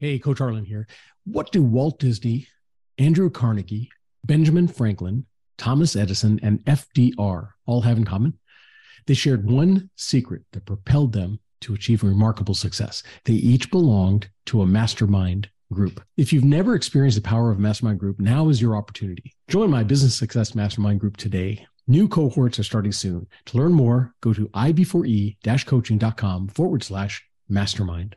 Hey, Coach Arlen here. What do Walt Disney, Andrew Carnegie, Benjamin Franklin, Thomas Edison, and FDR all have in common? They shared one secret that propelled them to achieve remarkable success. They each belonged to a mastermind group. If you've never experienced the power of a mastermind group, now is your opportunity. Join my business success mastermind group today. New cohorts are starting soon. To learn more, go to ib4e-coaching.com forward slash mastermind.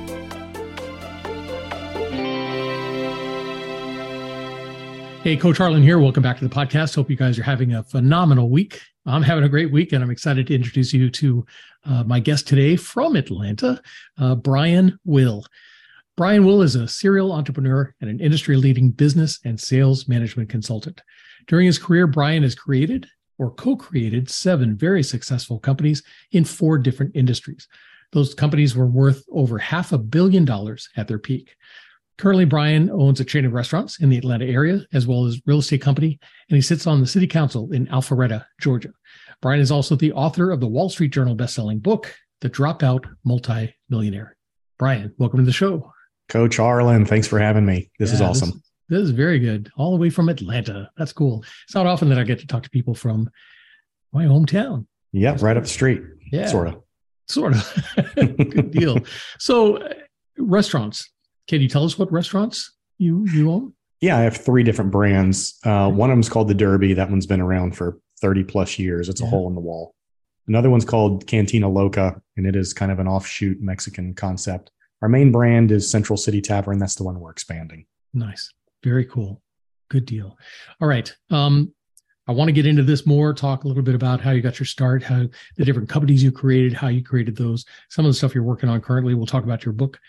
Hey, Coach Harlan here. Welcome back to the podcast. Hope you guys are having a phenomenal week. I'm having a great week, and I'm excited to introduce you to uh, my guest today from Atlanta, uh, Brian Will. Brian Will is a serial entrepreneur and an industry leading business and sales management consultant. During his career, Brian has created or co created seven very successful companies in four different industries. Those companies were worth over half a billion dollars at their peak. Currently, Brian owns a chain of restaurants in the Atlanta area, as well as real estate company, and he sits on the city council in Alpharetta, Georgia. Brian is also the author of the Wall Street Journal bestselling book, The Dropout Multi-Millionaire. Brian, welcome to the show. Coach Arlen, thanks for having me. This yeah, is awesome. This, this, is very good. All the way from Atlanta. That's cool. It's not often that I get to talk to people from my hometown. Yeah, right up the street. Yeah. Sort of. Sort of. good deal. So, restaurants. Can you tell us what restaurants you you own? Yeah, I have three different brands. Uh, one of them is called the Derby. That one's been around for 30 plus years. It's yeah. a hole in the wall. Another one's called Cantina Loca, and it is kind of an offshoot Mexican concept. Our main brand is Central City Tavern. That's the one we're expanding. Nice. Very cool. Good deal. All right. Um, I want to get into this more, talk a little bit about how you got your start, how the different companies you created, how you created those, some of the stuff you're working on currently. We'll talk about your book.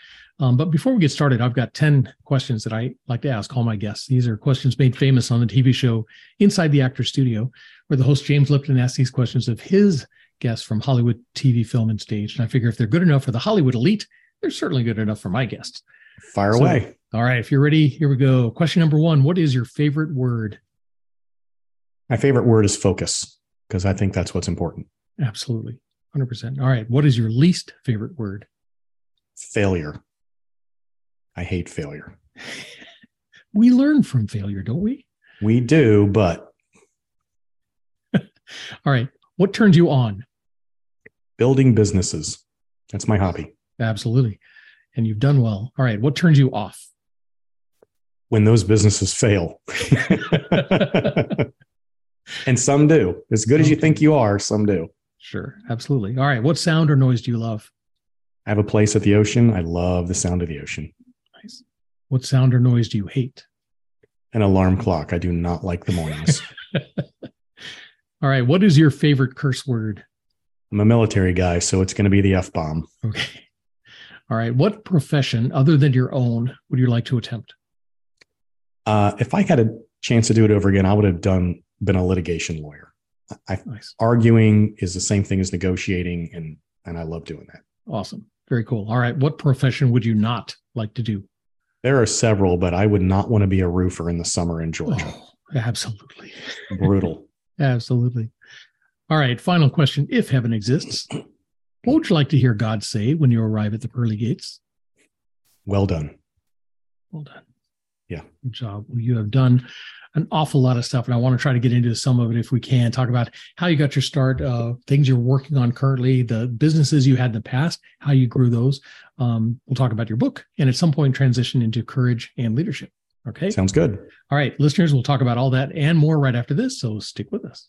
Um, but before we get started, I've got 10 questions that I like to ask all my guests. These are questions made famous on the TV show Inside the Actor Studio, where the host James Lipton asks these questions of his guests from Hollywood TV, film, and stage. And I figure if they're good enough for the Hollywood elite, they're certainly good enough for my guests. Fire so, away. All right. If you're ready, here we go. Question number one What is your favorite word? My favorite word is focus, because I think that's what's important. Absolutely. 100%. All right. What is your least favorite word? Failure. I hate failure. we learn from failure, don't we? We do, but. All right. What turns you on? Building businesses. That's my hobby. Absolutely. And you've done well. All right. What turns you off? When those businesses fail. and some do. As good as you think you are, some do. Sure. Absolutely. All right. What sound or noise do you love? I have a place at the ocean. I love the sound of the ocean. Nice. What sound or noise do you hate? An alarm clock. I do not like the mornings. All right. What is your favorite curse word? I'm a military guy, so it's going to be the F bomb. Okay. All right. What profession other than your own would you like to attempt? Uh, if I had a chance to do it over again, I would have done been a litigation lawyer. I, nice. Arguing is the same thing as negotiating, and and I love doing that. Awesome. Very cool. All right. What profession would you not like to do? There are several, but I would not want to be a roofer in the summer in Georgia. Oh, absolutely. Brutal. absolutely. All right. Final question. If heaven exists, what would you like to hear God say when you arrive at the pearly gates? Well done. Well done. Yeah. Good job. You have done an awful lot of stuff, and I want to try to get into some of it if we can. Talk about how you got your start, uh, things you're working on currently, the businesses you had in the past, how you grew those. Um, we'll talk about your book, and at some point transition into courage and leadership. Okay. Sounds good. All right, listeners, we'll talk about all that and more right after this. So stick with us.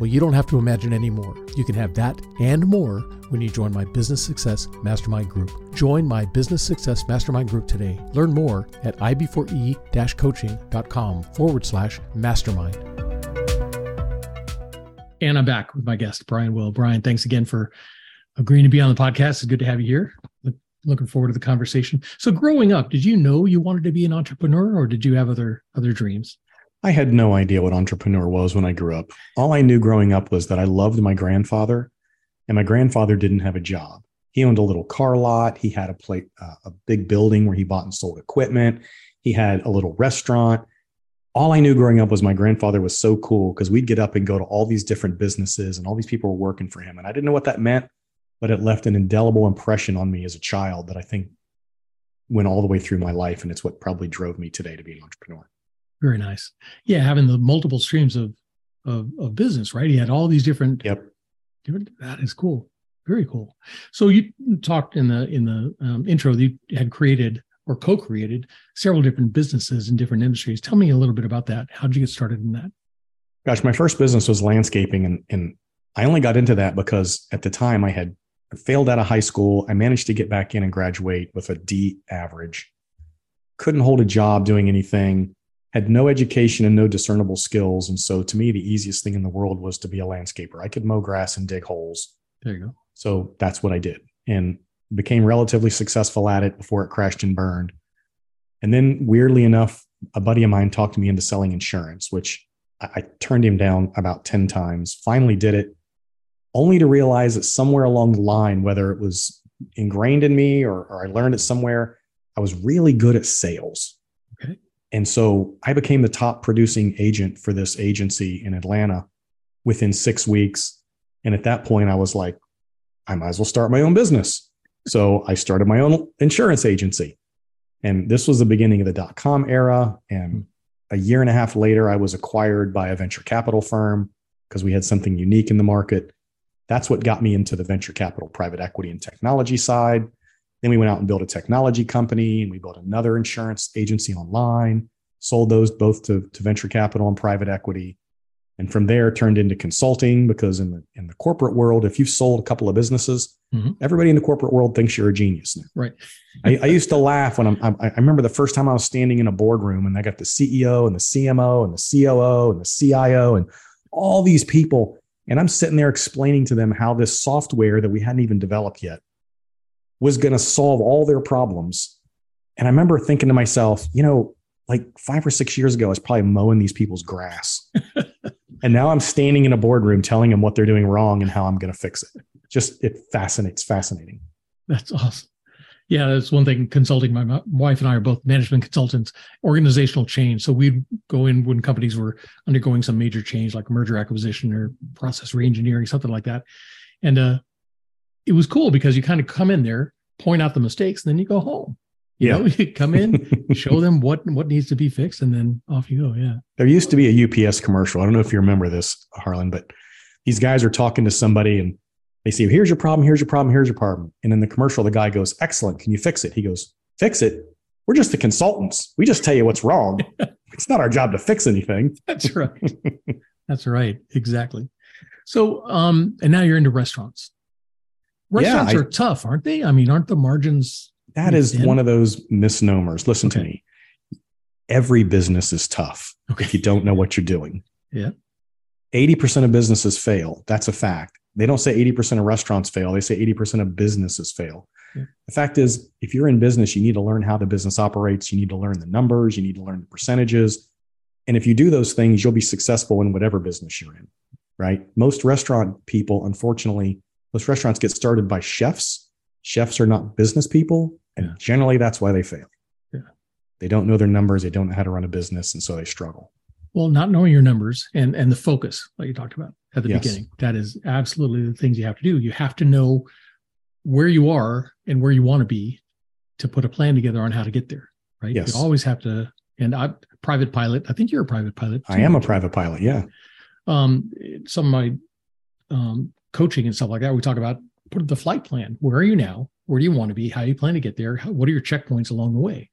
Well, you don't have to imagine anymore. You can have that and more when you join my Business Success Mastermind Group. Join my Business Success Mastermind Group today. Learn more at ib4e coaching.com forward slash mastermind. And I'm back with my guest, Brian Will. Brian, thanks again for agreeing to be on the podcast. It's good to have you here. looking forward to the conversation. So, growing up, did you know you wanted to be an entrepreneur, or did you have other other dreams? I had no idea what entrepreneur was when I grew up. All I knew growing up was that I loved my grandfather, and my grandfather didn't have a job. He owned a little car lot. He had a plate, uh, a big building where he bought and sold equipment. He had a little restaurant. All I knew growing up was my grandfather was so cool because we'd get up and go to all these different businesses, and all these people were working for him. And I didn't know what that meant, but it left an indelible impression on me as a child that I think went all the way through my life. And it's what probably drove me today to be an entrepreneur. Very nice. Yeah, having the multiple streams of of, of business, right? He had all these different. Yep. Different. That is cool. Very cool. So you talked in the in the um, intro that you had created or co-created several different businesses in different industries. Tell me a little bit about that. How did you get started in that? Gosh, my first business was landscaping, and and I only got into that because at the time I had failed out of high school. I managed to get back in and graduate with a D average. Couldn't hold a job doing anything had no education and no discernible skills. And so to me, the easiest thing in the world was to be a landscaper. I could mow grass and dig holes. There you go. So that's what I did and became relatively successful at it before it crashed and burned. And then weirdly enough, a buddy of mine talked me into selling insurance, which I, I turned him down about 10 times, finally did it, only to realize that somewhere along the line, whether it was ingrained in me or, or I learned it somewhere, I was really good at sales. And so I became the top producing agent for this agency in Atlanta within six weeks. And at that point, I was like, I might as well start my own business. So I started my own insurance agency. And this was the beginning of the dot com era. And a year and a half later, I was acquired by a venture capital firm because we had something unique in the market. That's what got me into the venture capital, private equity, and technology side. Then we went out and built a technology company and we built another insurance agency online, sold those both to, to venture capital and private equity. And from there turned into consulting because in the in the corporate world, if you've sold a couple of businesses, mm-hmm. everybody in the corporate world thinks you're a genius. Now. Right. I, I, used to laugh when I'm, I, I remember the first time I was standing in a boardroom and I got the CEO and the CMO and the COO and the CIO and all these people. And I'm sitting there explaining to them how this software that we hadn't even developed yet was going to solve all their problems. And I remember thinking to myself, you know, like five or six years ago, I was probably mowing these people's grass. and now I'm standing in a boardroom telling them what they're doing wrong and how I'm going to fix it. Just it fascinates, fascinating. That's awesome. Yeah, that's one thing. Consulting. My wife and I are both management consultants. Organizational change. So we'd go in when companies were undergoing some major change, like merger acquisition or process reengineering, something like that. And uh, it was cool because you kind of come in there, point out the mistakes, and then you go home. You yeah. know, you come in, show them what what needs to be fixed, and then off you go. Yeah. There used to be a UPS commercial. I don't know if you remember this, Harlan, but these guys are talking to somebody and they say, "Here's your problem. Here's your problem. Here's your problem." And in the commercial, the guy goes, "Excellent. Can you fix it?" He goes, "Fix it? We're just the consultants. We just tell you what's wrong. it's not our job to fix anything." That's right. That's right. Exactly. So, um, and now you're into restaurants. Restaurants yeah, I, are tough, aren't they? I mean, aren't the margins? That is thin? one of those misnomers. Listen okay. to me. Every business is tough okay. if you don't know what you're doing. Yeah. 80% of businesses fail. That's a fact. They don't say 80% of restaurants fail. They say 80% of businesses fail. Yeah. The fact is, if you're in business, you need to learn how the business operates. You need to learn the numbers. You need to learn the percentages. And if you do those things, you'll be successful in whatever business you're in, right? Most restaurant people, unfortunately, most restaurants get started by chefs. Chefs are not business people. And yeah. generally, that's why they fail. Yeah. They don't know their numbers. They don't know how to run a business. And so they struggle. Well, not knowing your numbers and, and the focus, like you talked about at the yes. beginning, that is absolutely the things you have to do. You have to know where you are and where you want to be to put a plan together on how to get there. Right. Yes. You always have to. And I, private pilot, I think you're a private pilot. Too, I am a private pilot. Yeah. Um, some of my um, coaching and stuff like that, we talk about put the flight plan. Where are you now? Where do you want to be? How do you plan to get there? How, what are your checkpoints along the way?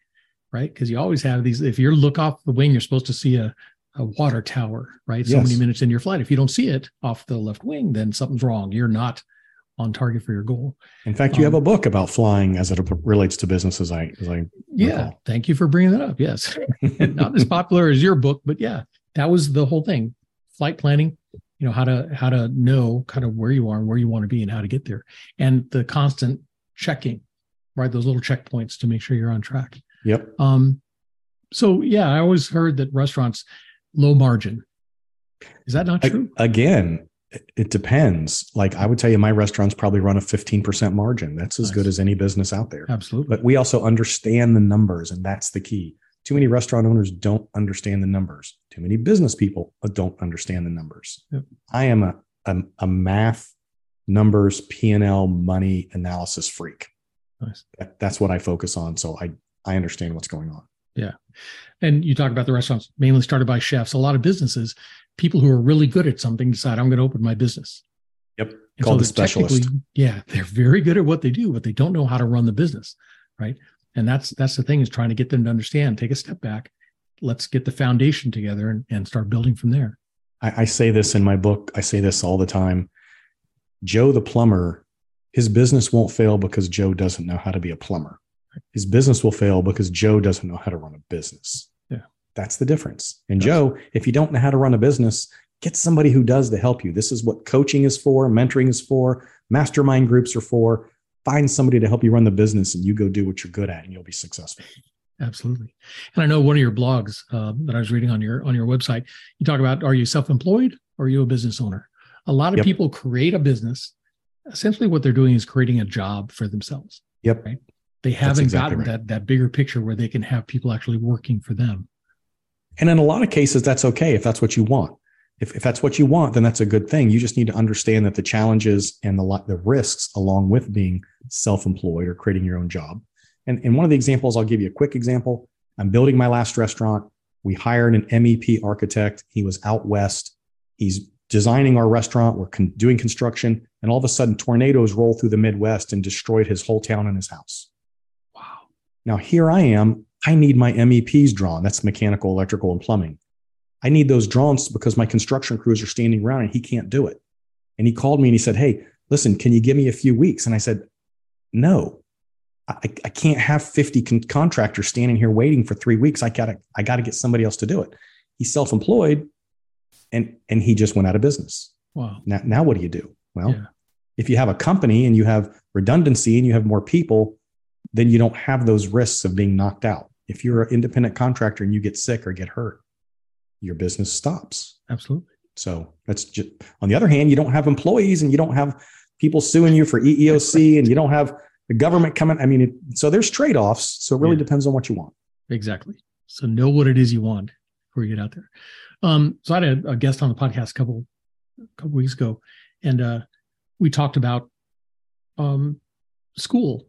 Right. Because you always have these, if you look off the wing, you're supposed to see a, a water tower, right? So many minutes in your flight. If you don't see it off the left wing, then something's wrong. You're not on target for your goal. In fact, you Um, have a book about flying as it relates to business, as I as I Yeah. recall. Thank you for bringing that up. Yes. not as popular as your book, but yeah, that was the whole thing. Flight planning, you know, how to how to know kind of where you are and where you want to be and how to get there. And the constant checking, right? Those little checkpoints to make sure you're on track. Yep. Um, so yeah, I always heard that restaurants low margin. Is that not true? again, it- it depends. Like I would tell you, my restaurants probably run a 15% margin. That's as Nice. good as any business out there. Absolutely. But we also understand the numbers, and that's the key. Too many restaurant owners don't understand the numbers. Too many business people uh, don't understand the numbers. Yep. I am a, a, a math, numbers, P&L, money analysis freak. Nice. That, that's what I focus on. So I, I understand what's going on. Yeah. And you talk about the restaurants mainly started by chefs. A lot of businesses, people who are really good at something decide I'm going to open my business. Yep. And Called the they're technically- specialist. Yeah, they're very good at what they do, but they don't know how to run the business, right? And that's that's the thing is trying to get them to understand. Take a step back. Let's get the foundation together and, and start building from there. I, I say this in my book. I say this all the time. Joe the plumber, his business won't fail because Joe doesn't know how to be a plumber. His business will fail because Joe doesn't know how to run a business. Yeah. That's the difference. And. Joe, if you don't know how to run a business, get somebody who does to help you. This is what coaching is for, mentoring is for, mastermind groups are for. Find somebody to help you run the business and you go do what you're good at and you'll be successful. Absolutely. And I know one of your blogs uh, that I was reading on your on your website, you talk about are you self-employed or are you a business owner? A lot of Yep. people create a business. Essentially, what they're doing is creating a job for themselves. Yep. Right. They haven't exactly gotten right. that that bigger picture where they can have people actually working for them. And in a lot of cases, that's okay if that's what you want. If, if that's what you want, then that's a good thing. You just need to understand that the challenges and the, the risks along with being self employed or creating your own job. And, and one of the examples, I'll give you a quick example. I'm building my last restaurant. We hired an MEP architect. He was out west. He's designing our restaurant. We're con- doing construction. And all of a sudden, tornadoes roll through the Midwest and destroyed his whole town and his house. Wow. Now, here I am. I need my MEPs drawn. That's mechanical, electrical, and plumbing. I need those drawn because my construction crews are standing around and he can't do it. And he called me and he said, Hey, listen, can you give me a few weeks? And I said, No, I, I can't have 50 con- contractors standing here waiting for three weeks. I gotta, I gotta get somebody else to do it. He's self-employed and, and he just went out of business. Wow. Now, now what do you do? Well, Yeah. if you have a company and you have redundancy and you have more people, then you don't have those risks of being knocked out. If you're an independent contractor and you get sick or get hurt, your business stops. Absolutely. So that's just on the other hand, you don't have employees and you don't have people suing you for EEOC and you don't have the government coming. I mean, it, so there's trade offs. So it really Yeah. depends on what you want. Exactly. So know what it is you want before you get out there. Um, so I had a, a guest on the podcast a couple a couple weeks ago, and uh, we talked about um, school.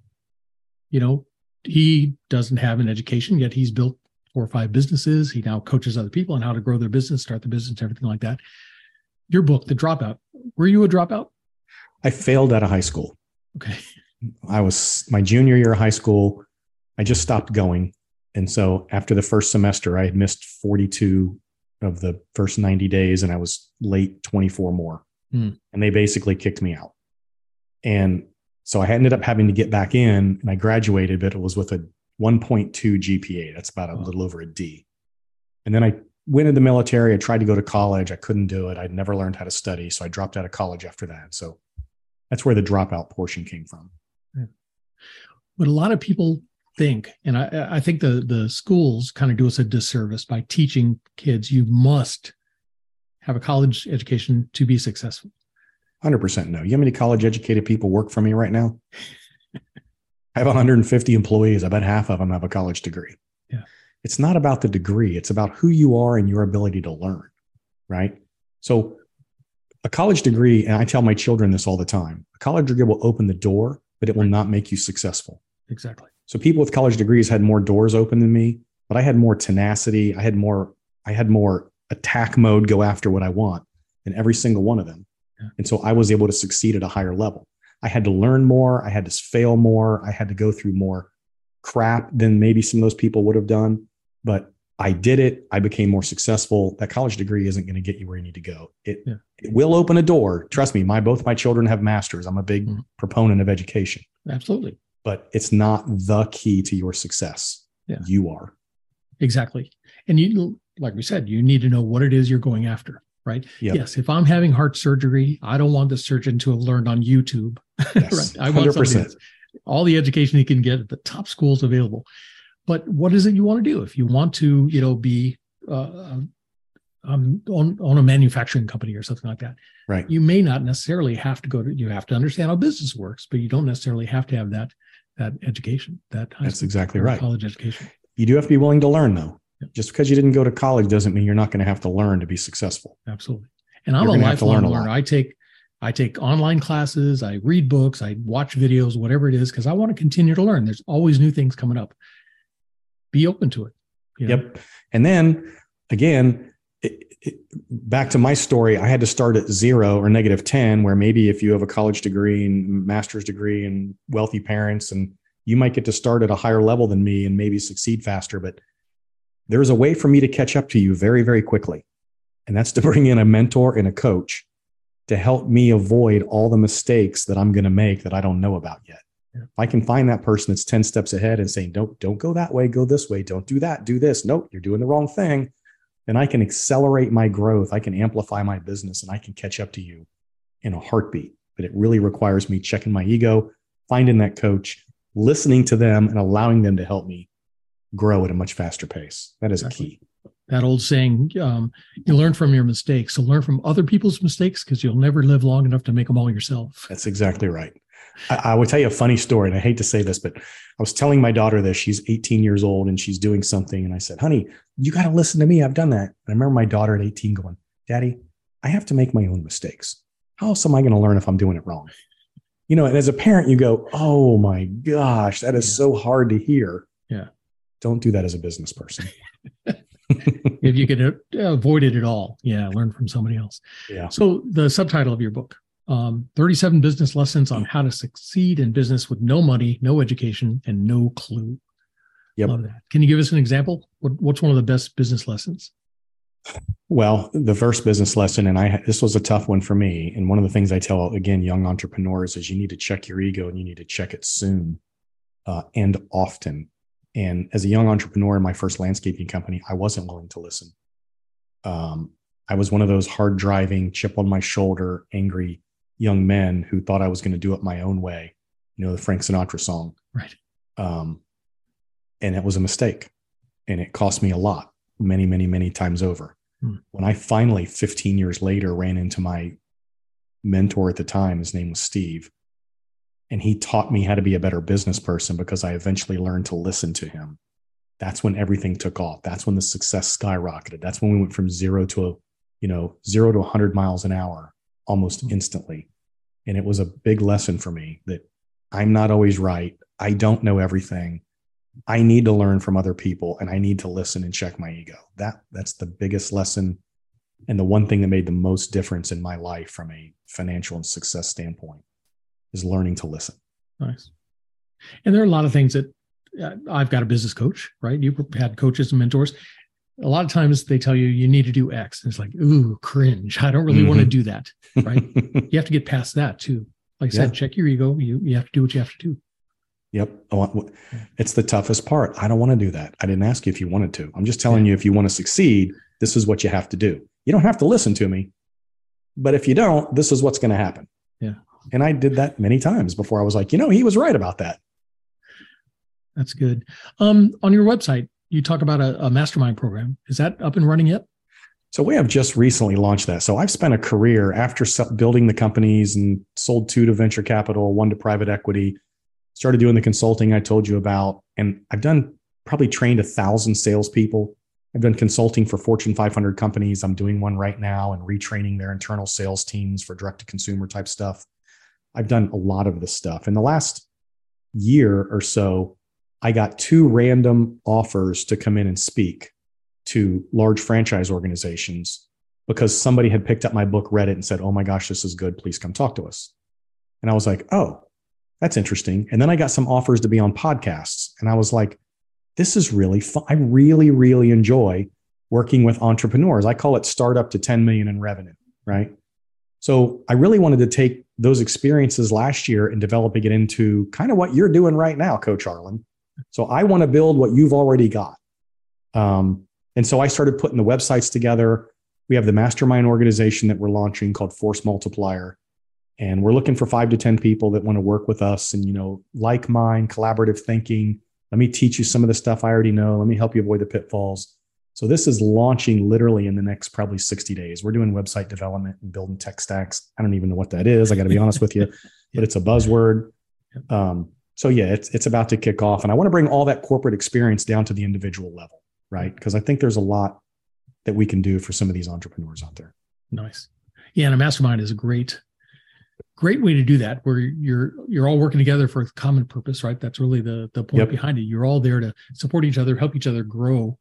You know, he doesn't have an education yet. He's built four or five businesses. He now coaches other people on how to grow their business, start the business, everything like that. Your book, The Dropout. Were you a dropout? I failed out of high school. Okay. I was my junior year of high school. I just stopped going. And so after the first semester, I had missed 42 of the first 90 days and I was late 24 more. Hmm. And they basically kicked me out. And so I ended up having to get back in and I graduated, but it was with a 1.2 GPA. That's about a Wow. little over a D. And then I went in the military. I tried to go to college. I couldn't do it. I'd never learned how to study. So I dropped out of college after that. So that's where the dropout portion came from. what a lot of people think, and I, I think the the schools kind of do us a disservice by teaching kids you must have a college education to be successful. Hundred percent no. You know how many college educated people work for me right now? I have 150 employees. I bet half of them have a college degree. Yeah. It's not about the degree. It's about who you are and your ability to learn. Right. So a college degree, and I tell my children this all the time, a college degree will open the door, but it will not make you successful. Exactly. So people with college degrees had more doors open than me, but I had more tenacity. I had more, I had more attack mode, go after what I want than every single one of them. Yeah. And so I was able to succeed at a higher level. I had to learn more. I had to fail more. I had to go through more crap than maybe some of those people would have done. But I did it. I became more successful. That college degree isn't going to get you where you need to go. It, Yeah. it will open a door. Trust me, my both my children have masters. I'm a big Mhm. proponent of education, Absolutely. but it's not the key to your success. Yeah. You are. Exactly. And you, like we said, you need to know what it is you're going after, right? Yep. Yes. If I'm having heart surgery, I don't want the surgeon to have learned on YouTube. Yes. right. I want somebody 100%. that's all the education he can get at the top schools available. But what is it you want to do? If you want to, you know, be uh, um, on on a manufacturing company or something like that, Right. you may not necessarily have to go to. You have to understand how business works, but you don't necessarily have to have that that education. That That's exactly right. College education. You do have to be willing to learn though. Just because you didn't go to college doesn't mean you're not going to have to learn to be successful. Absolutely. And I'm You're a gonna have to lifelong learn a learner. I take I take online classes, I read books, I watch videos, whatever it is, because I want to continue to learn. There's always new things coming up. Be open to it. you know? Yep. And then again, it, it, back to my story, I had to start at zero or negative 10, where maybe if you have a college degree and master's degree and wealthy parents, and you might get to start at a higher level than me and maybe succeed faster. But there's a way for me to catch up to you very, very quickly. And that's to bring in a mentor and a coach to help me avoid all the mistakes that I'm going to make that I don't know about yet. Yeah. If I can find that person that's 10 steps ahead and saying, don't, don't go that way, go this way, don't do that, do this. Nope, you're doing the wrong thing. Then I can accelerate my growth. I can amplify my business and I can catch up to you in a heartbeat. But it really requires me checking my ego, finding that coach, listening to them, and allowing them to help me grow at a much faster pace. That is a key. That old saying, um, you learn from your mistakes. So learn from other people's mistakes because you'll never live long enough to make them all yourself. That's exactly right. I, I would tell you a funny story, and I hate to say this, but I was telling my daughter this. She's 18 years old and she's doing something. And I said, honey, you got to listen to me. I've done that. And I remember my daughter at 18 going, Daddy, I have to make my own mistakes. How else am I going to learn if I'm doing it wrong? You know, and as a parent, you go, Oh my gosh, that is Yeah. so hard to hear. Yeah. Don't do that as a business person. if you could uh, avoid it at all, yeah, learn from somebody else. Yeah. So the subtitle of your book, um, 37 business lessons on how to succeed in business with no money, no education, and no clue. Yep. Love that. Can you give us an example? What, what's one of the best business lessons? Well, the first business lesson, and I this was a tough one for me. And one of the things I tell again young entrepreneurs is you need to check your ego and you need to check it soon uh, and often. And as a young entrepreneur in my first landscaping company, I wasn't willing to listen. Um, I was one of those hard driving, chip on my shoulder, angry young men who thought I was going to do it my own way. You know, the Frank Sinatra song. Right. Um, and it was a mistake. And it cost me a lot, many, many, many times over. Hmm. When I finally, 15 years later, ran into my mentor at the time, his name was Steve, and he taught me how to be a better business person because I eventually learned to listen to him. That's when everything took off. That's when the success skyrocketed. That's when we went from zero to, a, you know, zero to 100 miles an hour almost Hmm. instantly. And it was a big lesson for me that I'm not always right. I don't know everything. I need to learn from other people and I need to listen and check my ego. That that's the biggest lesson and the one thing that made the most difference in my life from a financial and success standpoint is learning to listen. Nice. And there are a lot of things that uh, I've got a business coach, right? You've had coaches and mentors. A lot of times they tell you you need to do X. And it's like, ooh, cringe. I don't really want to do that. Right. You have to get past that too. Like I said, Yeah. check your ego. You you have to do what you have to do. Yep. Want- It's the toughest part. I don't want to do that. I didn't ask you if you wanted to. I'm just telling you if you want to succeed, this is what you have to do. You don't have to listen to me, but if you don't, this is what's going to happen. Yeah. And I did that many times before I was like, you know, he was right about that. That's good. Um, on your website, you talk about a, a mastermind program. Is that up and running yet? So we have just recently launched that. So I've spent a career after building the companies and sold two to venture capital, one to private equity, started doing the consulting I told you about. And I've done probably trained a thousand salespeople. I've done consulting for Fortune 500 companies. I'm doing one right now and retraining their internal sales teams for direct to consumer type stuff. I've done a lot of this stuff. In the last year or so, I got two random offers to come in and speak to large franchise organizations because somebody had picked up my book, read it, and said, Oh my gosh, this is good. Please come talk to us. And I was like, Oh, that's interesting. And then I got some offers to be on podcasts. And I was like, this is really fun. I really, really enjoy working with entrepreneurs. I call it startup to 10 million in revenue, right? So I really wanted to take those experiences last year and developing it into kind of what you're doing right now, Coach Arlen. So I want to build what you've already got. Um, and so I started putting the websites together. We have the mastermind organization that we're launching called Force Multiplier. And we're looking for five to 10 people that want to work with us and, you know, like mind, collaborative thinking. Let me teach you some of the stuff I already know. Let me help you avoid the pitfalls. So this is launching literally in the next probably 60 days. We're doing website development and building tech stacks. I don't even know what that is. I got to be honest with you, but it's a buzzword. Um, so yeah, it's it's about to kick off, and I want to bring all that corporate experience down to the individual level, right? Because I think there's a lot that we can do for some of these entrepreneurs out there. Nice. Yeah, and a mastermind is a great great way to do that where you're you're all working together for a common purpose right that's really the the point yep. behind it you're all there to support each other help each other grow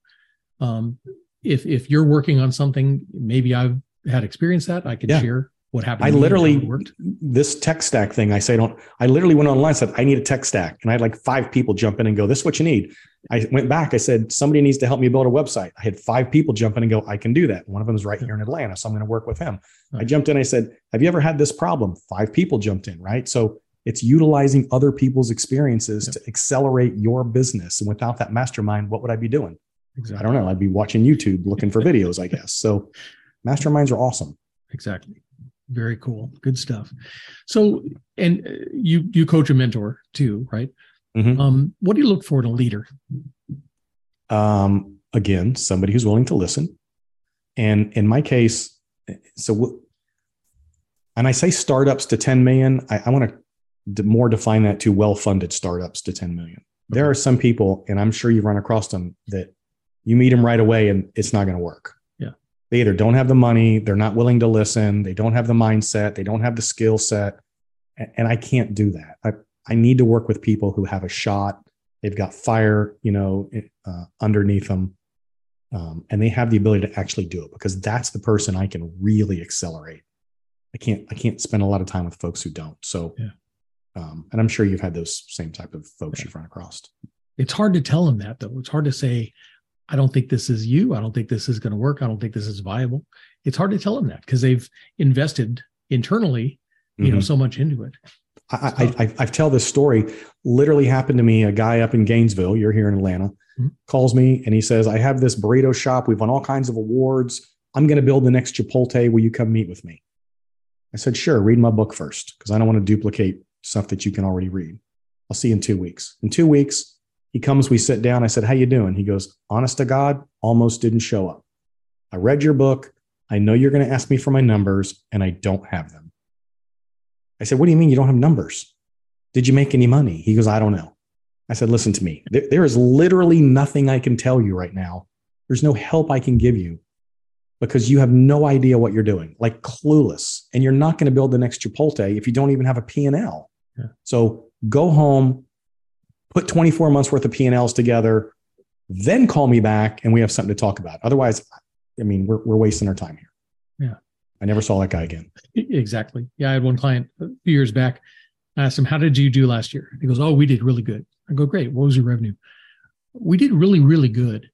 um, if if you're working on something, maybe I've had experience that I could yeah. share what happened. I literally worked. This tech stack thing. I say don't. I literally went online and said I need a tech stack, and I had like five people jump in and go, "This is what you need." I went back. I said somebody needs to help me build a website. I had five people jump in and go, "I can do that." One of them is right here in Atlanta, so I'm going to work with him. Right. I jumped in. I said, "Have you ever had this problem?" Five people jumped in. Right, so it's utilizing other people's experiences yep. to accelerate your business. And without that mastermind, what would I be doing? Exactly. I don't know. I'd be watching YouTube looking for videos, I guess. So masterminds are awesome. Exactly. Very cool. Good stuff. So, and uh, you you coach a mentor too, right? Mm-hmm. Um, what do you look for in a leader? Um, again, somebody who's willing to listen. And in my case, so and I say startups to 10 million. I, I want to more define that to well-funded startups to 10 million. Okay. There are some people, and I'm sure you've run across them that you meet them right away and it's not going to work. Yeah. They either don't have the money, they're not willing to listen, they don't have the mindset, they don't have the skill set. And I can't do that. I, I need to work with people who have a shot. They've got fire, you know, uh, underneath them. Um, and they have the ability to actually do it because that's the person I can really accelerate. I can't, I can't spend a lot of time with folks who don't. So, yeah. um, and I'm sure you've had those same type of folks yeah. you've run across. It's hard to tell them that though. It's hard to say, I don't think this is you. I don't think this is going to work. I don't think this is viable. It's hard to tell them that because they've invested internally, you mm-hmm. know, so much into it. I, I, I, tell this story. Literally happened to me. A guy up in Gainesville, you're here in Atlanta, mm-hmm. calls me and he says, "I have this burrito shop. We've won all kinds of awards. I'm going to build the next Chipotle. Will you come meet with me?" I said, "Sure. Read my book first because I don't want to duplicate stuff that you can already read. I'll see you in two weeks. In two weeks, he comes, we sit down. I said, How you doing? He goes, Honest to God, almost didn't show up. I read your book. I know you're going to ask me for my numbers, and I don't have them. I said, What do you mean you don't have numbers? Did you make any money? He goes, I don't know. I said, Listen to me. there, there is literally nothing I can tell you right now. There's no help I can give you because you have no idea what you're doing, like clueless. And you're not going to build the next Chipotle if you don't even have a P&L. Yeah. So go home, put 24 months worth of P&Ls together, then call me back and we have something to talk about. Otherwise, I mean, we're, we're wasting our time here. Yeah. I never saw that guy again. Exactly. Yeah. I had one client a few years back. I asked him, How did you do last year? He goes, Oh, we did really good. I go, Great. What was your revenue? We did really, really good.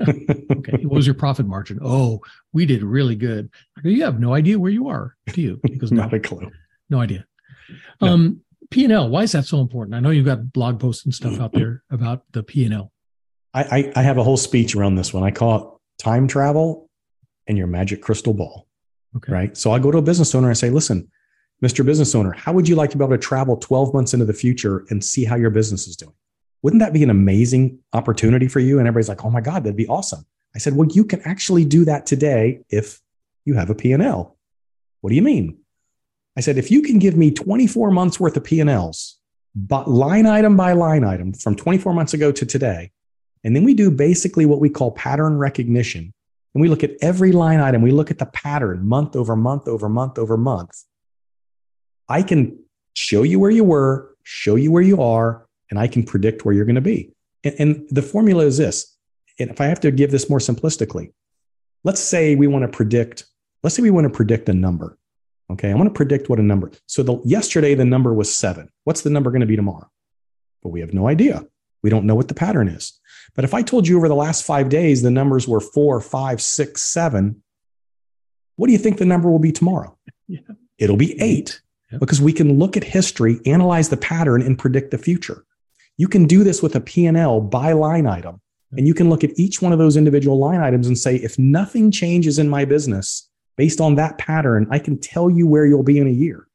okay. What was your profit margin? Oh, we did really good. I go, You have no idea where you are, do you? He goes, Not a clue. No idea. No. Um, P&L, why is that so important? I know you've got blog posts and stuff out mm-hmm. there about the P&L. I, I, I have a whole speech around this one. I call it time travel and your magic crystal ball. Okay. Right. So I go to a business owner and I say, listen, Mr. Business Owner, how would you like to be able to travel 12 months into the future and see how your business is doing? Wouldn't that be an amazing opportunity for you? And everybody's like, oh my God, that'd be awesome. I said, well, you can actually do that today if you have a P&L. What do you mean? I said, if you can give me 24 months worth of P&Ls, but line item by line item from 24 months ago to today, and then we do basically what we call pattern recognition. And we look at every line item, we look at the pattern month over month over month over month. I can show you where you were, show you where you are, and I can predict where you're going to be. And, and the formula is this. And if I have to give this more simplistically, let's say we want to predict, let's say we want to predict a number. Okay, I want to predict what a number. So the yesterday the number was seven. What's the number going to be tomorrow? But we have no idea. We don't know what the pattern is. But if I told you over the last five days the numbers were four, five, six, seven, what do you think the number will be tomorrow? Yeah. It'll be eight Yep. because we can look at history, analyze the pattern, and predict the future. You can do this with a P&L by line item. And you can look at each one of those individual line items and say, if nothing changes in my business based on that pattern, I can tell you where you'll be in a year.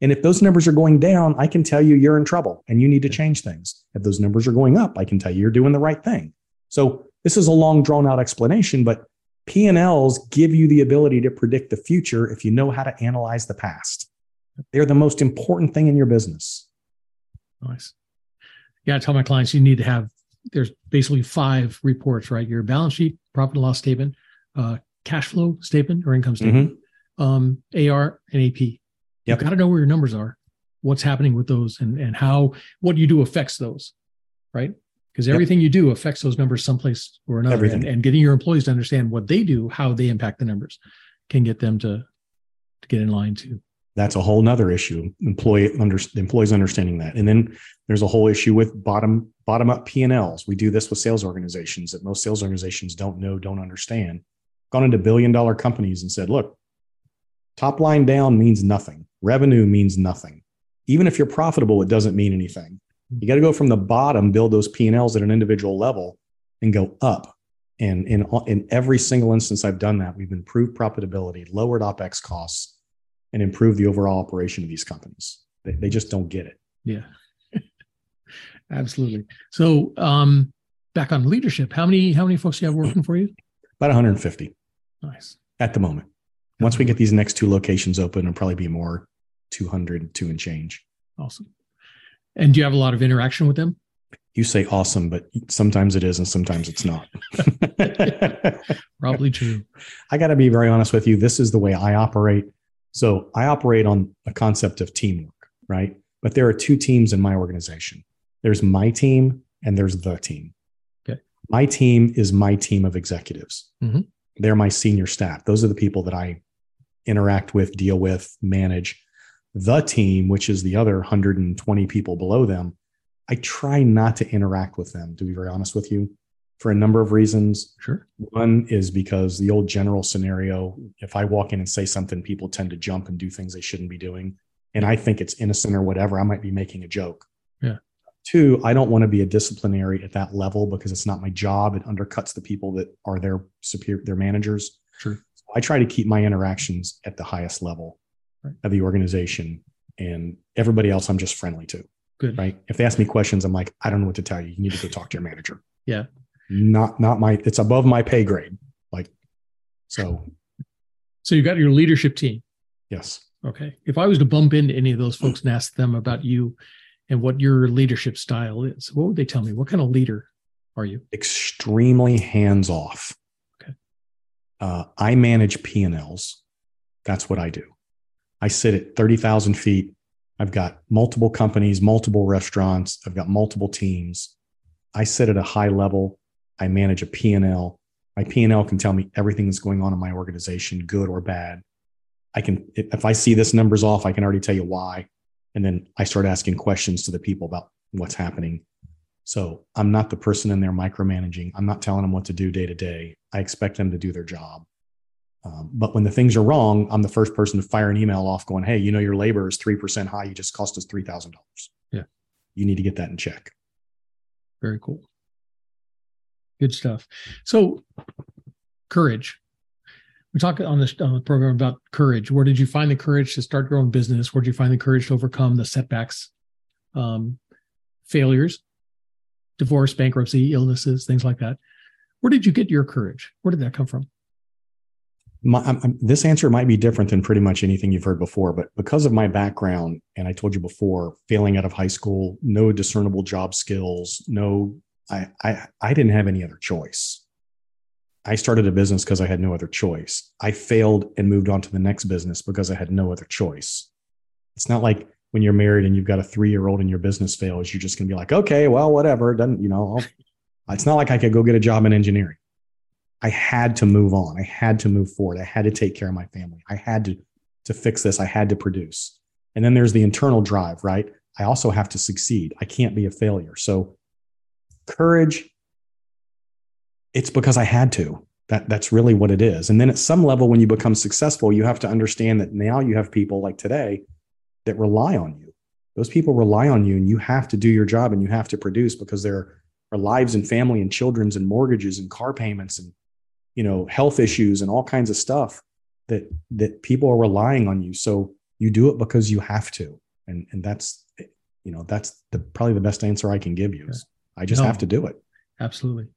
And if those numbers are going down, I can tell you you're in trouble and you need to change things. If those numbers are going up, I can tell you you're doing the right thing. So this is a long drawn out explanation, but P&Ls give you the ability to predict the future if you know how to analyze the past. They're the most important thing in your business. Nice. Yeah, I tell my clients you need to have there's basically five reports, right? Your balance sheet, profit and loss statement, uh, cash flow statement or income statement, um, AR and AP. Yep. You've got to know where your numbers are, what's happening with those, and and how what you do affects those, right? Because Yep. everything you do affects those numbers someplace or another. Everything. And, and getting your employees to understand what they do, how they impact the numbers, can get them to to get in line too. That's a whole nother issue. Employee under, employees understanding that. And then there's a whole issue with bottom bottom up P&Ls. We do this with sales organizations that most sales organizations don't know, don't understand. Gone into billion dollar companies and said, look, top line down means nothing. Revenue means nothing. Even if you're profitable, it doesn't mean anything. You got to go from the bottom, build those P&Ls at an individual level and go up. And in, in every single instance I've done that, we've improved profitability, lowered OPEX costs, and improved the overall operation of these companies. They, they just don't get it. Yeah. Absolutely. So um back on leadership, how many how many folks do you have working for you? About 150 Nice. at the moment. Once we get these next two locations open, it'll probably be more 200, two and change. Awesome. And do you have a lot of interaction with them? You say awesome, but sometimes it is and sometimes it's not. Probably true. I got to be very honest with you. This is the way I operate. So I operate on a concept of teamwork, right? But there are two teams in my organization there's my team and there's the team. My team is my team of executives. Mhm. They're my senior staff. Those are the people that I interact with, deal with, manage. The team, which is the other 120 people below them, I try not to interact with them, to be very honest with you, for a number of reasons. Sure. One is because the old general scenario, if I walk in and say something, people tend to jump and do things they shouldn't be doing. And I think it's innocent or whatever. I might be making a joke. Yeah. Two, I don't want to be a disciplinary at that level because it's not my job. It undercuts the people that are their superior, their managers. Sure. So I try to keep my interactions at the highest level Right. of the organization. And everybody else, I'm just friendly to Good. right? If they ask me questions, I'm like, I don't know what to tell you. You need to go talk to your manager. Yeah. Not not my it's above my pay grade. Like so So you got your leadership team. yes. Okay. If I was to bump into any of those folks and ask them about you and what your leadership style is, what would they tell me? What kind of leader are you? Extremely hands off. Okay. Uh, I manage P&Ls. That's what I do. I sit at 30,000 feet. I've got multiple companies, multiple restaurants. I've got multiple teams. I sit at a high level. I manage a P&L. My P&L can tell me everything that's going on in my organization, good or bad. I can, if I see this number's off, I can already tell you why. And then I start asking questions to the people about what's happening. So I'm not the person in there micromanaging. I'm not telling them what to do day to day. I expect them to do their job. Um, but when the things are wrong, I'm the first person to fire an email off going, Hey, you know, your labor is 3% high. You just cost us $3,000. Yeah. You need to get that in check. Very cool. Good stuff. So, courage. We talk on the program about courage. Where did you find the courage to start your own business? Where did you find the courage to overcome the setbacks, um, failures, divorce, bankruptcy, illnesses, things like that? Where did you get your courage? Where did that come from? My, I'm, I'm- this answer might be different than pretty much anything you've heard before, but because of my background, and I told you before, failing out of high school, no discernible job skills, no, I, I, I didn't have any other choice. I started a business because I had no other choice. I failed and moved on to the next business because I had no other choice. It's not like when you're married and you've got a three year old and your business fails, you're just going to be like, okay, well, whatever. Doesn't, you know, I'll, it's not like I could go get a job in engineering. I had to move on. I had to move forward. I had to take care of my family. I had to to fix this. I had to produce. And then there's the internal drive, right? I also have to succeed. I can't be a failure. So courage it's because I had to. That that's really what it is. And then at some level, when you become successful, you have to understand that now you have people like today that rely on you. Those people rely on you, and you have to do your job and you have to produce because there are lives and family and children's and mortgages and car payments and you know health issues and all kinds of stuff that that people are relying on you. So you do it because you have to, and and that's you know that's the probably the best answer I can give you. Is I just no, have to do it. Absolutely.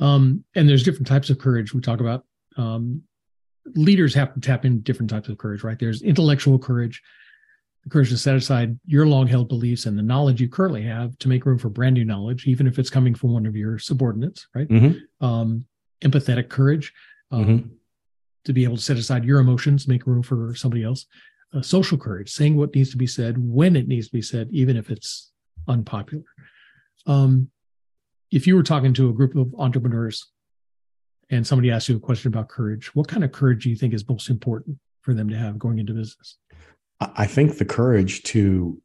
Um, and there's different types of courage we talk about. Um, leaders have to tap into different types of courage, right? There's intellectual courage, the courage to set aside your long held beliefs and the knowledge you currently have to make room for brand new knowledge, even if it's coming from one of your subordinates, right? Mm-hmm. Um, empathetic courage, um, mm-hmm. to be able to set aside your emotions, make room for somebody else. Uh, social courage, saying what needs to be said when it needs to be said, even if it's unpopular. Um, if you were talking to a group of entrepreneurs and somebody asked you a question about courage, what kind of courage do you think is most important for them to have going into business? I think the courage to,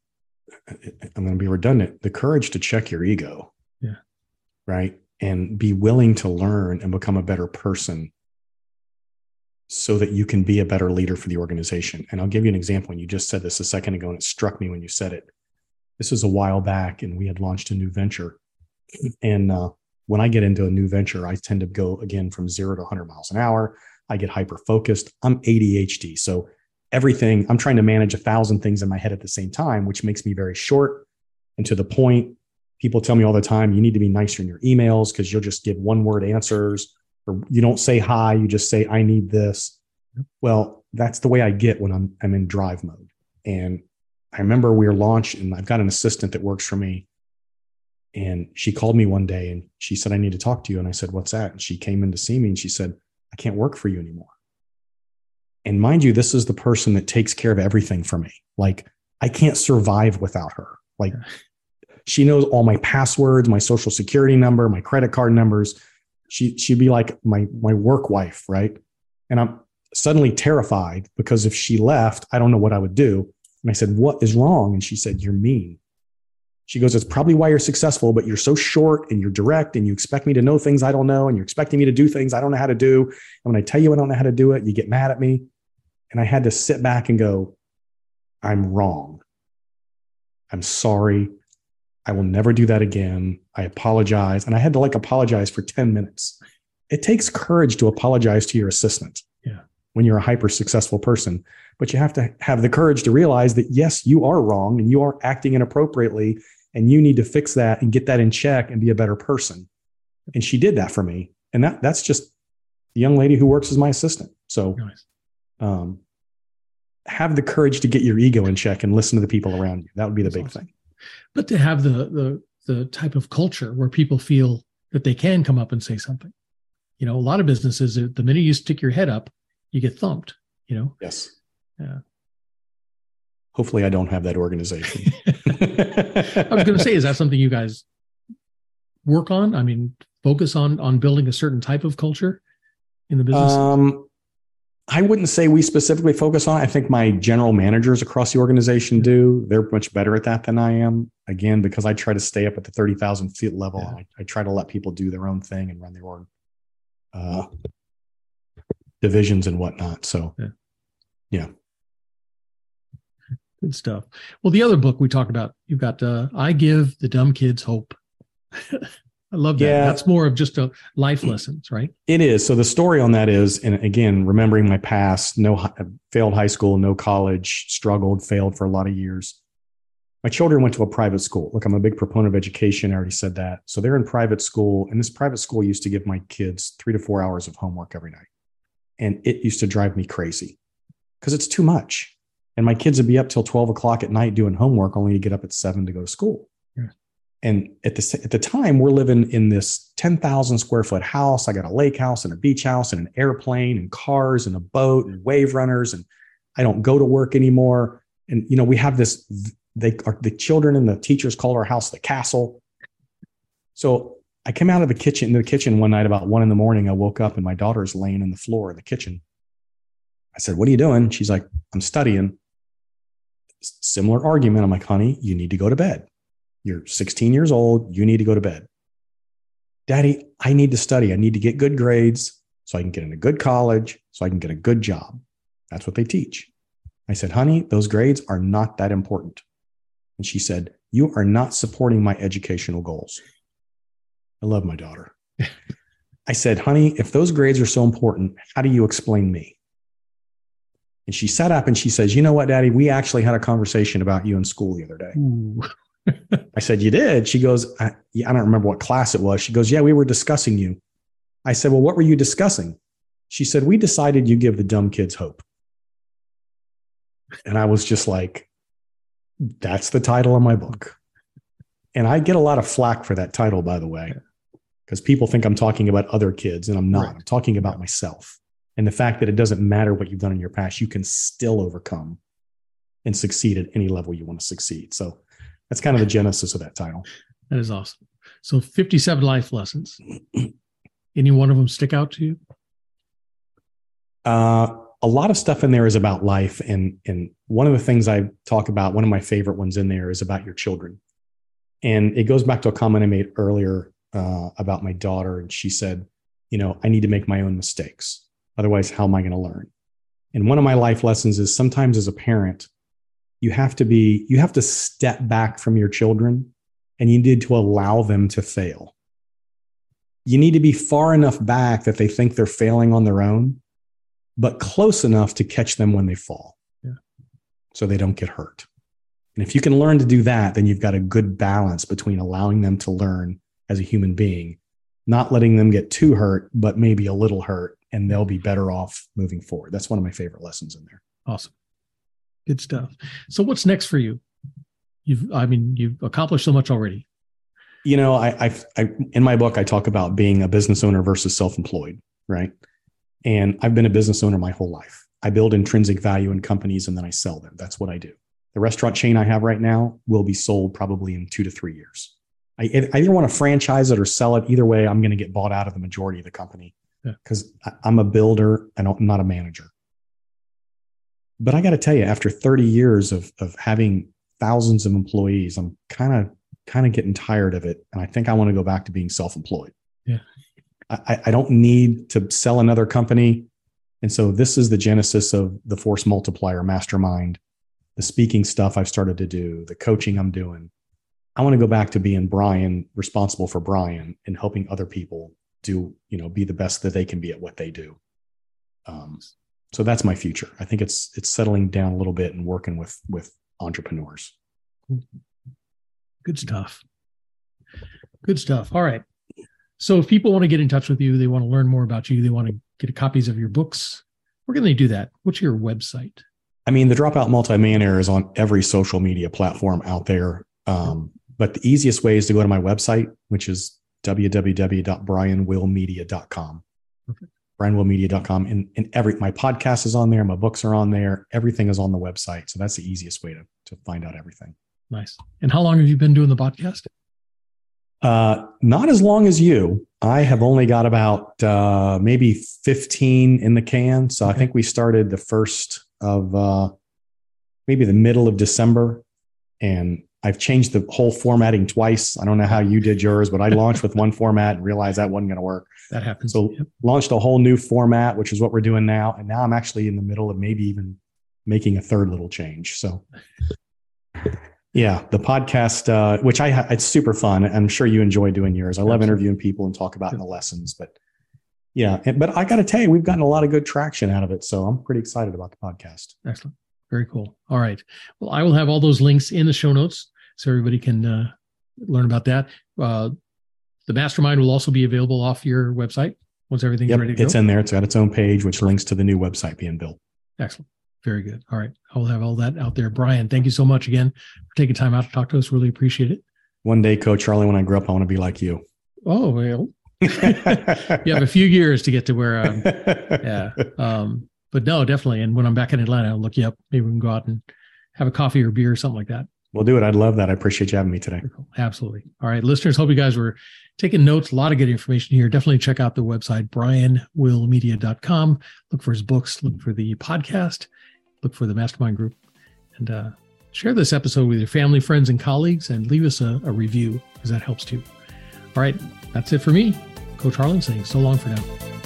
I'm going to be redundant, the courage to check your ego. Yeah. Right. And be willing to learn and become a better person so that you can be a better leader for the organization. And I'll give you an example. And you just said this a second ago, and it struck me when you said it. This was a while back, and we had launched a new venture and uh, when I get into a new venture, I tend to go again from zero to 100 miles an hour. I get hyper focused. I'm ADHD. So everything, I'm trying to manage a thousand things in my head at the same time, which makes me very short and to the point. People tell me all the time, you need to be nicer in your emails because you'll just give one word answers or you don't say hi, you just say, I need this. Well, that's the way I get when I'm, I'm in drive mode. And I remember we were launched and I've got an assistant that works for me and she called me one day and she said, I need to talk to you. And I said, What's that? And she came in to see me and she said, I can't work for you anymore. And mind you, this is the person that takes care of everything for me. Like, I can't survive without her. Like, she knows all my passwords, my social security number, my credit card numbers. She, she'd be like my, my work wife, right? And I'm suddenly terrified because if she left, I don't know what I would do. And I said, What is wrong? And she said, You're mean. She goes, It's probably why you're successful, but you're so short and you're direct and you expect me to know things I don't know and you're expecting me to do things I don't know how to do. And when I tell you I don't know how to do it, you get mad at me. And I had to sit back and go, I'm wrong. I'm sorry. I will never do that again. I apologize. And I had to like apologize for 10 minutes. It takes courage to apologize to your assistant. Yeah. When you're a hyper successful person, but you have to have the courage to realize that yes, you are wrong and you are acting inappropriately and you need to fix that and get that in check and be a better person. And she did that for me. And that that's just the young lady who works as my assistant. So nice. um, have the courage to get your ego in check and listen to the people around you. That would be the that's big awesome. thing. But to have the the the type of culture where people feel that they can come up and say something. You know, a lot of businesses, the minute you stick your head up, you get thumped. You know. Yes. Yeah hopefully I don't have that organization. I was going to say, is that something you guys work on? I mean, focus on on building a certain type of culture in the business. Um, I wouldn't say we specifically focus on. It. I think my general managers across the organization do. They're much better at that than I am. Again, because I try to stay up at the thirty thousand feet level. Yeah. I, I, try to let people do their own thing and run their own uh, divisions and whatnot. So, yeah. yeah. Good stuff. Well, the other book we talked about, you've got uh, I Give the Dumb Kids Hope. I love that. Yeah. That's more of just a life lessons, right? It is. So the story on that is, and again, remembering my past, no failed high school, no college, struggled, failed for a lot of years. My children went to a private school. Look, I'm a big proponent of education. I already said that. So they're in private school, and this private school used to give my kids three to four hours of homework every night. And it used to drive me crazy because it's too much and my kids would be up till 12 o'clock at night doing homework only to get up at seven to go to school. Yeah. and at the, at the time we're living in this 10,000 square foot house. I got a lake house and a beach house and an airplane and cars and a boat and wave runners and i don't go to work anymore. And you know we have this they are the children and the teachers call our house the castle. So i came out of the kitchen in the kitchen one night about one in the morning. I woke up and my daughter's laying in the floor in the kitchen. I said, What are you doing? She's like, I'm studying similar argument. I'm like, honey, you need to go to bed. You're 16 years old. You need to go to bed. Daddy, I need to study. I need to get good grades so I can get in a good college, so I can get a good job. That's what they teach. I said, Honey, those grades are not that important. And she said, You are not supporting my educational goals. I love my daughter. I said, Honey, if those grades are so important, how do you explain me? And she sat up and she says, You know what, Daddy? We actually had a conversation about you in school the other day. I said, You did? She goes, I, I don't remember what class it was. She goes, Yeah, we were discussing you. I said, Well, what were you discussing? She said, We decided you give the dumb kids hope. And I was just like, That's the title of my book. And I get a lot of flack for that title, by the way, because people think I'm talking about other kids, and I'm not. Right. I'm talking about myself. And the fact that it doesn't matter what you've done in your past, you can still overcome and succeed at any level you want to succeed. So that's kind of the genesis of that title. That is awesome. So 57 life lessons. Any one of them stick out to you? Uh, a lot of stuff in there is about life. And, and one of the things I talk about, one of my favorite ones in there is about your children. And it goes back to a comment I made earlier uh, about my daughter. And she said, you know, I need to make my own mistakes. Otherwise, how am I going to learn? And one of my life lessons is sometimes as a parent, you have to be, you have to step back from your children and you need to allow them to fail. You need to be far enough back that they think they're failing on their own but close enough to catch them when they fall yeah. so they don't get hurt. And if you can learn to do that, then you've got a good balance between allowing them to learn as a human being, not letting them get too hurt, but maybe a little hurt, and they'll be better off moving forward. That's one of my favorite lessons in there. Awesome. Good stuff. So what's next for you? You've, I mean, you've accomplished so much already. You know, I, I've, I, in my book, I talk about being a business owner versus self-employed, right? And I've been a business owner my whole life. I build intrinsic value in companies and then I sell them. That's what I do. The restaurant chain I have right now will be sold probably in two to three years. I, I either want to franchise it or sell it. Either way, I'm going to get bought out of the majority of the company because yeah. I'm a builder and I'm not a manager. But I got to tell you, after 30 years of, of having thousands of employees, I'm kind of kind of getting tired of it. And I think I want to go back to being self-employed. Yeah. I, I don't need to sell another company. And so this is the genesis of the force multiplier mastermind, the speaking stuff I've started to do, the coaching I'm doing. I want to go back to being Brian, responsible for Brian and helping other people do, you know, be the best that they can be at what they do. Um, so that's my future. I think it's it's settling down a little bit and working with with entrepreneurs. Good stuff. Good stuff. All right. So if people want to get in touch with you, they want to learn more about you, they want to get copies of your books, where can they do that? What's your website? I mean, the Dropout Multimillionaire is on every social media platform out there. Um, but the easiest way is to go to my website, which is www.brianwillmedia.com. Perfect. brianwillmedia.com. And, and every, my podcast is on there. My books are on there. Everything is on the website. So that's the easiest way to, to find out everything. Nice. And how long have you been doing the podcast? Uh, not as long as you. I have only got about uh, maybe 15 in the can. So okay. I think we started the first of uh, maybe the middle of December. And I've changed the whole formatting twice. I don't know how you did yours, but I launched with one format and realized that wasn't going to work. That happens. So launched a whole new format, which is what we're doing now. And now I'm actually in the middle of maybe even making a third little change. So yeah, the podcast, uh, which I ha- it's super fun. I'm sure you enjoy doing yours. I love interviewing people and talk about the lessons. But yeah, but I got to tell you, we've gotten a lot of good traction out of it. So I'm pretty excited about the podcast. Excellent, very cool. All right, well, I will have all those links in the show notes so everybody can uh, learn about that. Uh, the mastermind will also be available off your website once everything's yep, ready. it's go. in there. It's got its own page, which links to the new website being built. Excellent. Very good. All right. I'll have all that out there. Brian, thank you so much again for taking time out to talk to us. Really appreciate it. One day, Coach Charlie, when I grow up, I want to be like you. Oh, well. you have a few years to get to where um, yeah. Um, but no, definitely. And when I'm back in Atlanta, I'll look you up. Maybe we can go out and have a coffee or beer or something like that. We'll do it. I'd love that. I appreciate you having me today. Absolutely. All right, listeners, hope you guys were taking notes. A lot of good information here. Definitely check out the website, brianwillmedia.com. Look for his books, look for the podcast look for the mastermind group and uh, share this episode with your family, friends, and colleagues, and leave us a, a review because that helps too. All All right, that's it for me. Coach Harlan saying so long for now.